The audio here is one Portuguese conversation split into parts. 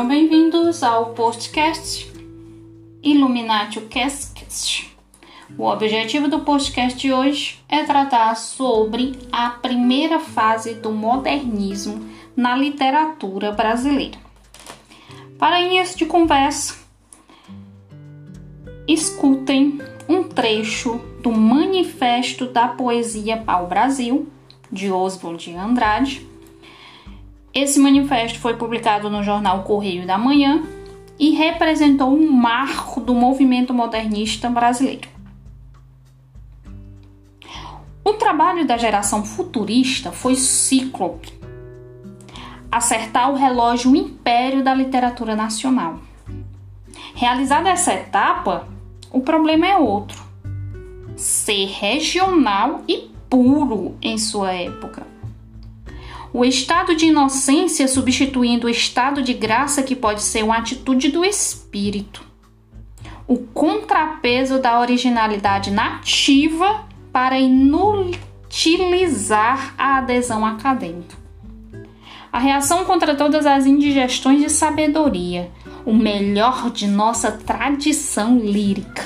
Sejam bem-vindos ao podcast Illuminati Cast. O objetivo do podcast de hoje é tratar sobre a primeira fase do modernismo na literatura brasileira. Para início de conversa, escutem um trecho do Manifesto da Poesia Pau Brasil, de Oswald de Andrade, esse manifesto foi publicado no jornal Correio da Manhã e representou um marco do movimento modernista brasileiro. O trabalho da geração futurista foi cíclope acertar o relógio império da literatura nacional. Realizada essa etapa, o problema é outro: ser regional e puro em sua época o estado de inocência substituindo o estado de graça, que pode ser uma atitude do espírito. O contrapeso da originalidade nativa para inutilizar a adesão acadêmica. A reação contra todas as indigestões de sabedoria, o melhor de nossa tradição lírica,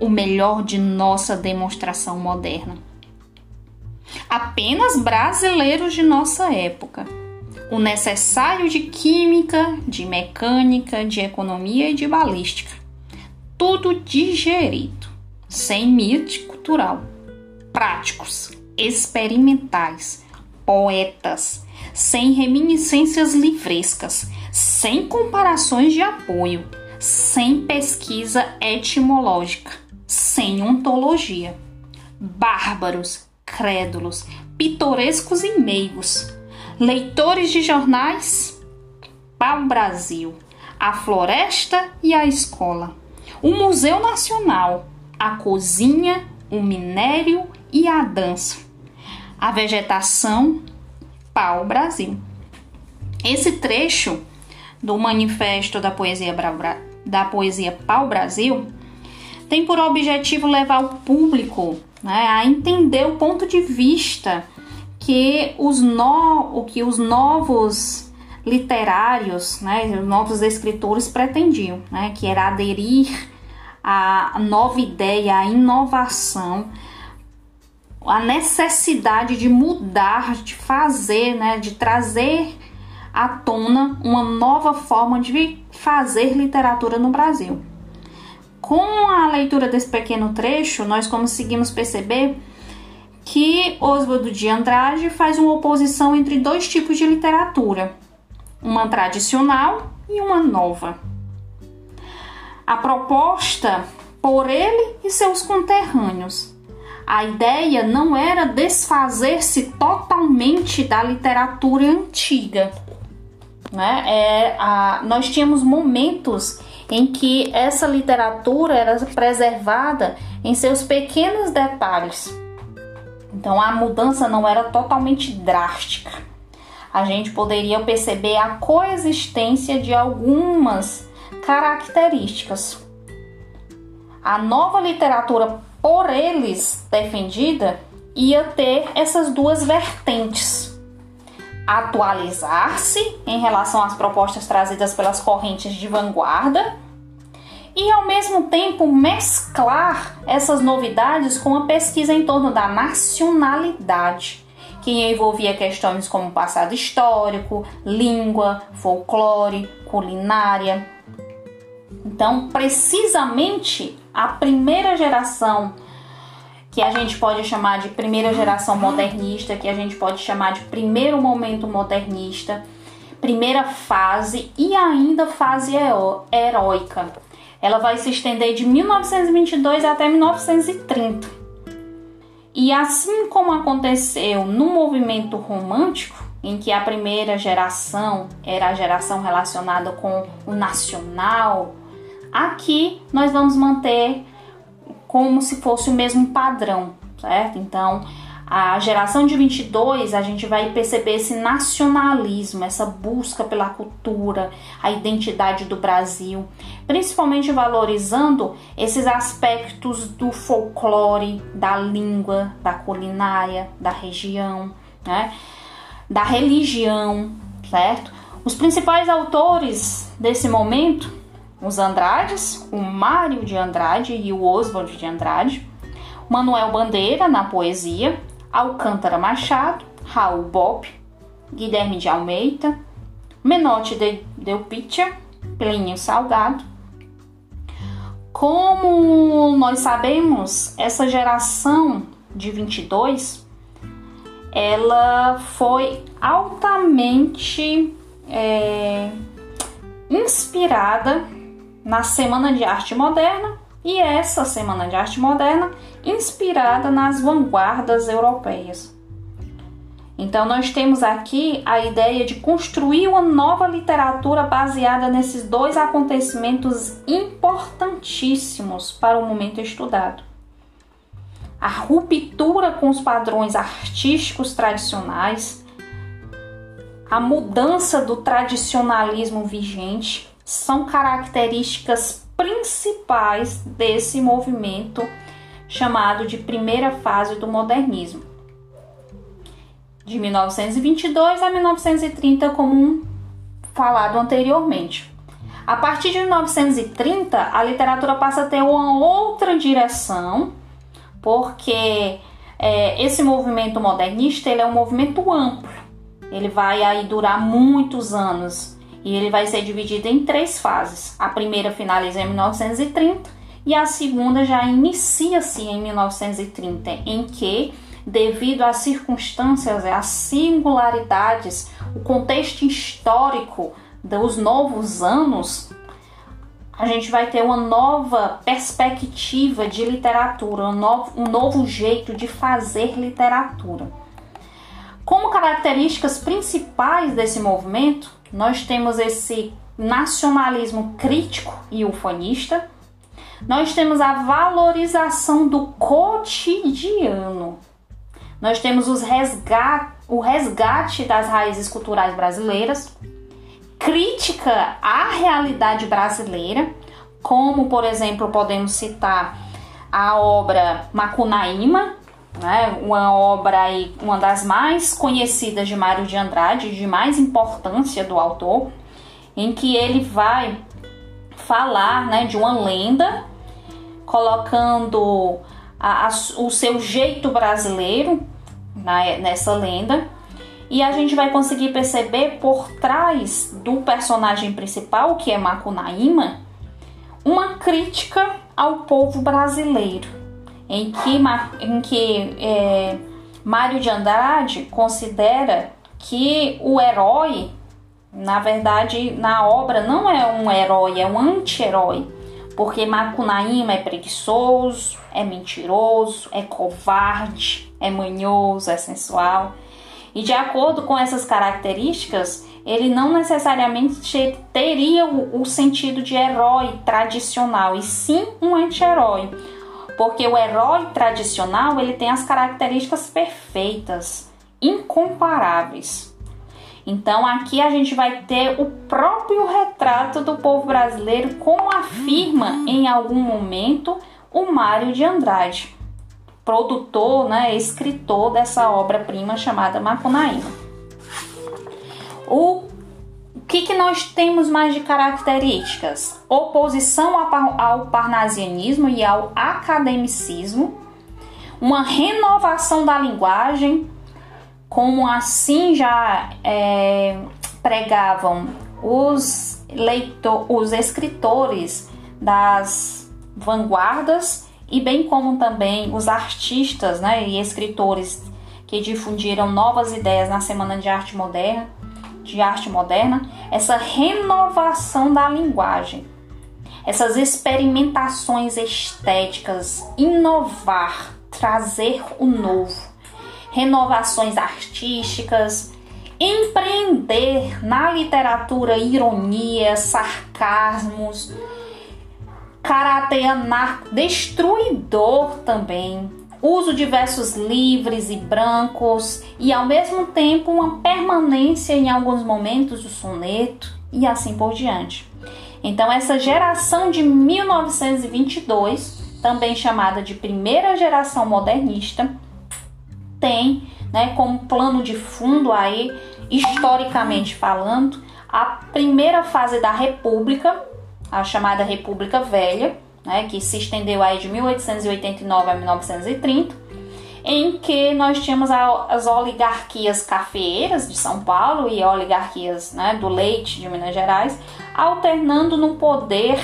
o melhor de nossa demonstração moderna apenas brasileiros de nossa época. O necessário de química, de mecânica, de economia e de balística. Tudo digerido, sem mito cultural. Práticos, experimentais, poetas, sem reminiscências livrescas, sem comparações de apoio, sem pesquisa etimológica, sem ontologia. Bárbaros, crédulos, pitorescos e meigos, leitores de jornais, o Brasil, a floresta e a escola, o Museu Nacional, a cozinha, o minério e a dança, a vegetação, o Brasil. Esse trecho do Manifesto da Poesia, da poesia Pau Brasil tem por objetivo levar o público né, a entender o ponto de vista que os, no, que os novos literários, né, os novos escritores pretendiam, né, que era aderir à nova ideia, à inovação, a necessidade de mudar, de fazer, né, de trazer à tona uma nova forma de fazer literatura no Brasil. Com a leitura desse pequeno trecho, nós conseguimos perceber que Oswaldo de Andrade faz uma oposição entre dois tipos de literatura, uma tradicional e uma nova. A proposta por ele e seus conterrâneos. A ideia não era desfazer-se totalmente da literatura antiga. Né? É, a, nós tínhamos momentos em que essa literatura era preservada em seus pequenos detalhes. Então a mudança não era totalmente drástica. A gente poderia perceber a coexistência de algumas características. A nova literatura por eles defendida ia ter essas duas vertentes atualizar-se em relação às propostas trazidas pelas correntes de vanguarda e, ao mesmo tempo, mesclar essas novidades com a pesquisa em torno da nacionalidade, que envolvia questões como passado histórico, língua, folclore, culinária. Então, precisamente a primeira geração que a gente pode chamar de primeira geração modernista, que a gente pode chamar de primeiro momento modernista, primeira fase e ainda fase heróica. Ela vai se estender de 1922 até 1930. E assim como aconteceu no movimento romântico, em que a primeira geração era a geração relacionada com o nacional, aqui nós vamos manter como se fosse o mesmo padrão, certo? Então, a geração de 22, a gente vai perceber esse nacionalismo, essa busca pela cultura, a identidade do Brasil, principalmente valorizando esses aspectos do folclore, da língua, da culinária, da região, né? da religião, certo? Os principais autores desse momento, os Andrades, o Mário de Andrade e o Oswald de Andrade, Manuel Bandeira na poesia, Alcântara Machado, Raul Bopp, Guilherme de Almeida, Menotti de Delpitia, Plínio Salgado. Como nós sabemos, essa geração de 22 ela foi altamente é, inspirada na Semana de Arte Moderna e essa Semana de Arte Moderna inspirada nas vanguardas europeias. Então, nós temos aqui a ideia de construir uma nova literatura baseada nesses dois acontecimentos importantíssimos para o momento estudado. A ruptura com os padrões artísticos tradicionais a mudança do tradicionalismo vigente são características principais desse movimento chamado de primeira fase do modernismo. De 1922 a 1930, como falado anteriormente. A partir de 1930, a literatura passa a ter uma outra direção, porque é, esse movimento modernista ele é um movimento amplo ele vai aí durar muitos anos e ele vai ser dividido em três fases. A primeira finaliza em 1930 e a segunda já inicia-se em 1930, em que, devido às circunstâncias, às singularidades, o contexto histórico dos novos anos, a gente vai ter uma nova perspectiva de literatura, um novo, um novo jeito de fazer literatura. Como características principais desse movimento, nós temos esse nacionalismo crítico e ufanista, nós temos a valorização do cotidiano, nós temos os o resgate das raízes culturais brasileiras, crítica à realidade brasileira, como por exemplo podemos citar a obra Macunaíma, né? Uma obra aí, uma das mais conhecidas de Mário de Andrade, de mais importância do autor, em que ele vai falar, né, de uma lenda, colocando a, a, o seu jeito brasileiro na, nessa lenda. E a gente vai conseguir perceber por trás do personagem principal, que é Macunaíma, uma crítica ao povo brasileiro em que, em que é, Mário de Andrade considera que o herói, na verdade, na obra não é um herói, é um anti-herói, porque Macunaíma é preguiçoso, é mentiroso, é covarde, é manhoso, é sensual. E de acordo com essas características, ele não necessariamente teria o, o sentido de herói tradicional, e sim um anti-herói porque o herói tradicional ele tem as características perfeitas, incomparáveis. Então aqui a gente vai ter o próprio retrato do povo brasileiro, como afirma em algum momento o Mário de Andrade, produtor, né, escritor dessa obra-prima chamada Macunaíma. O que, que nós temos mais de características? Oposição ao parnasianismo e ao academicismo, uma renovação da linguagem, como assim já é, pregavam os, leitor, os escritores das vanguardas e bem como também os artistas né, e escritores que difundiram novas ideias na Semana de Arte Moderna de arte moderna, essa renovação da linguagem, essas experimentações estéticas, inovar, trazer o novo, renovações artísticas, empreender na literatura ironia, sarcasmos, caráter anarco destruidor também, uso de versos livres e brancos e ao mesmo tempo uma permanência em alguns momentos do soneto e assim por diante. Então essa geração de 1922, também chamada de primeira geração modernista, tem, né, como plano de fundo aí historicamente falando, a primeira fase da República, a chamada República Velha, né, que se estendeu aí de 1889 a 1930, em que nós tínhamos as oligarquias cafeeiras de São Paulo e oligarquias né, do leite de Minas Gerais, alternando no poder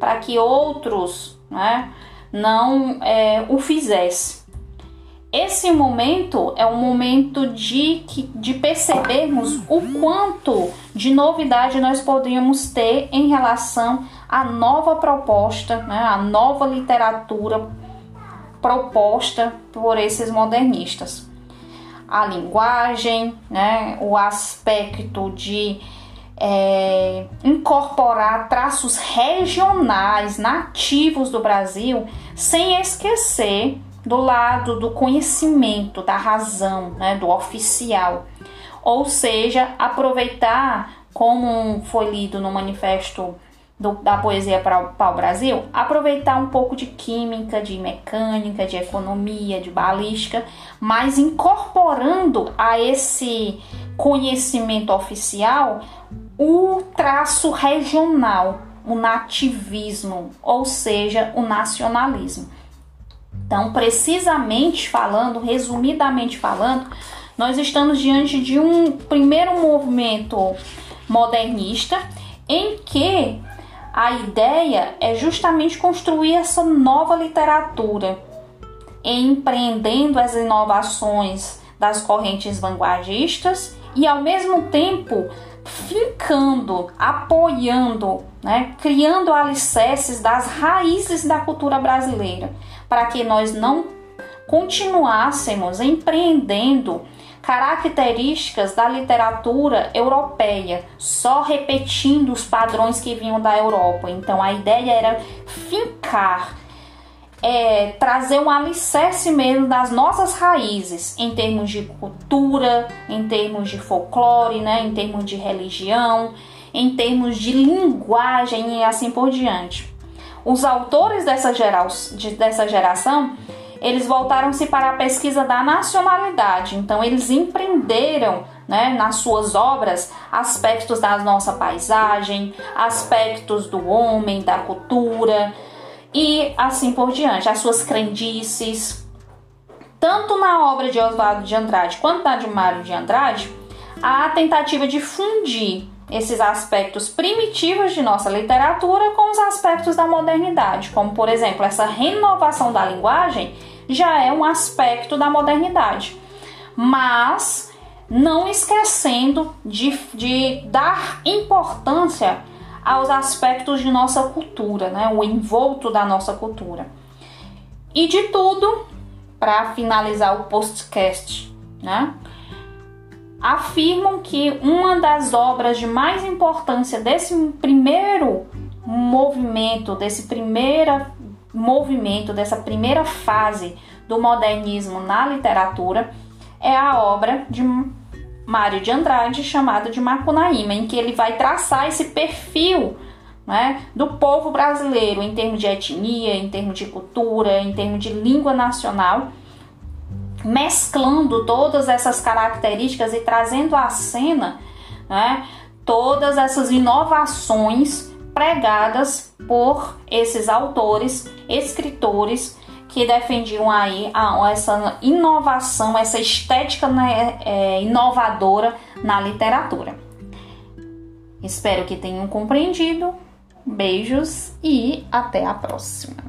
para que outros né, não é, o fizessem. Esse momento é um momento de, de percebermos o quanto de novidade nós poderíamos ter em relação à nova proposta, né, à nova literatura proposta por esses modernistas. A linguagem, né, o aspecto de é, incorporar traços regionais nativos do Brasil, sem esquecer do lado do conhecimento, da razão, né, do oficial. Ou seja, aproveitar, como foi lido no manifesto do, da poesia para o Brasil, aproveitar um pouco de química, de mecânica, de economia, de balística, mas incorporando a esse conhecimento oficial o traço regional, o nativismo, ou seja, o nacionalismo. Então, precisamente falando, resumidamente falando, nós estamos diante de um primeiro movimento modernista em que a ideia é justamente construir essa nova literatura, empreendendo as inovações das correntes vanguardistas e ao mesmo tempo fincando, apoiando, né, criando alicerces das raízes da cultura brasileira para que nós não continuássemos empreendendo características da literatura europeia, só repetindo os padrões que vinham da Europa. Então a ideia era fincar, é, trazer um alicerce mesmo das nossas raízes, em termos de cultura, em termos de folclore, né, em termos de religião, em termos de linguagem e assim por diante. Os autores dessa, de, dessa geração eles voltaram-se para a pesquisa da nacionalidade. Então, eles empreenderam né, nas suas obras aspectos da nossa paisagem, aspectos do homem, da cultura e assim por diante, as suas crendices. Tanto na obra de Oswaldo de Andrade quanto na de Mário de Andrade, há a tentativa de fundir esses aspectos primitivos de nossa literatura com os aspectos da modernidade, como por exemplo, essa renovação da linguagem já é um aspecto da modernidade, mas não esquecendo de, de dar importância aos aspectos de nossa cultura, né? o envolto da nossa cultura. E de tudo, para finalizar o postcast, né? Afirmam que uma das obras de mais importância desse primeiro movimento, desse primeiro movimento, dessa primeira fase do modernismo na literatura é a obra de Mário de Andrade chamada de Macunaíma, em que ele vai traçar esse perfil né, do povo brasileiro em termos de etnia, em termos de cultura, em termos de língua nacional mesclando todas essas características e trazendo à cena né, todas essas inovações pregadas por esses autores, escritores que defendiam aí a, essa inovação, essa estética né, é, inovadora na literatura. Espero que tenham compreendido. Beijos e até a próxima.